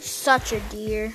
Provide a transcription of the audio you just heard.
Such a dear.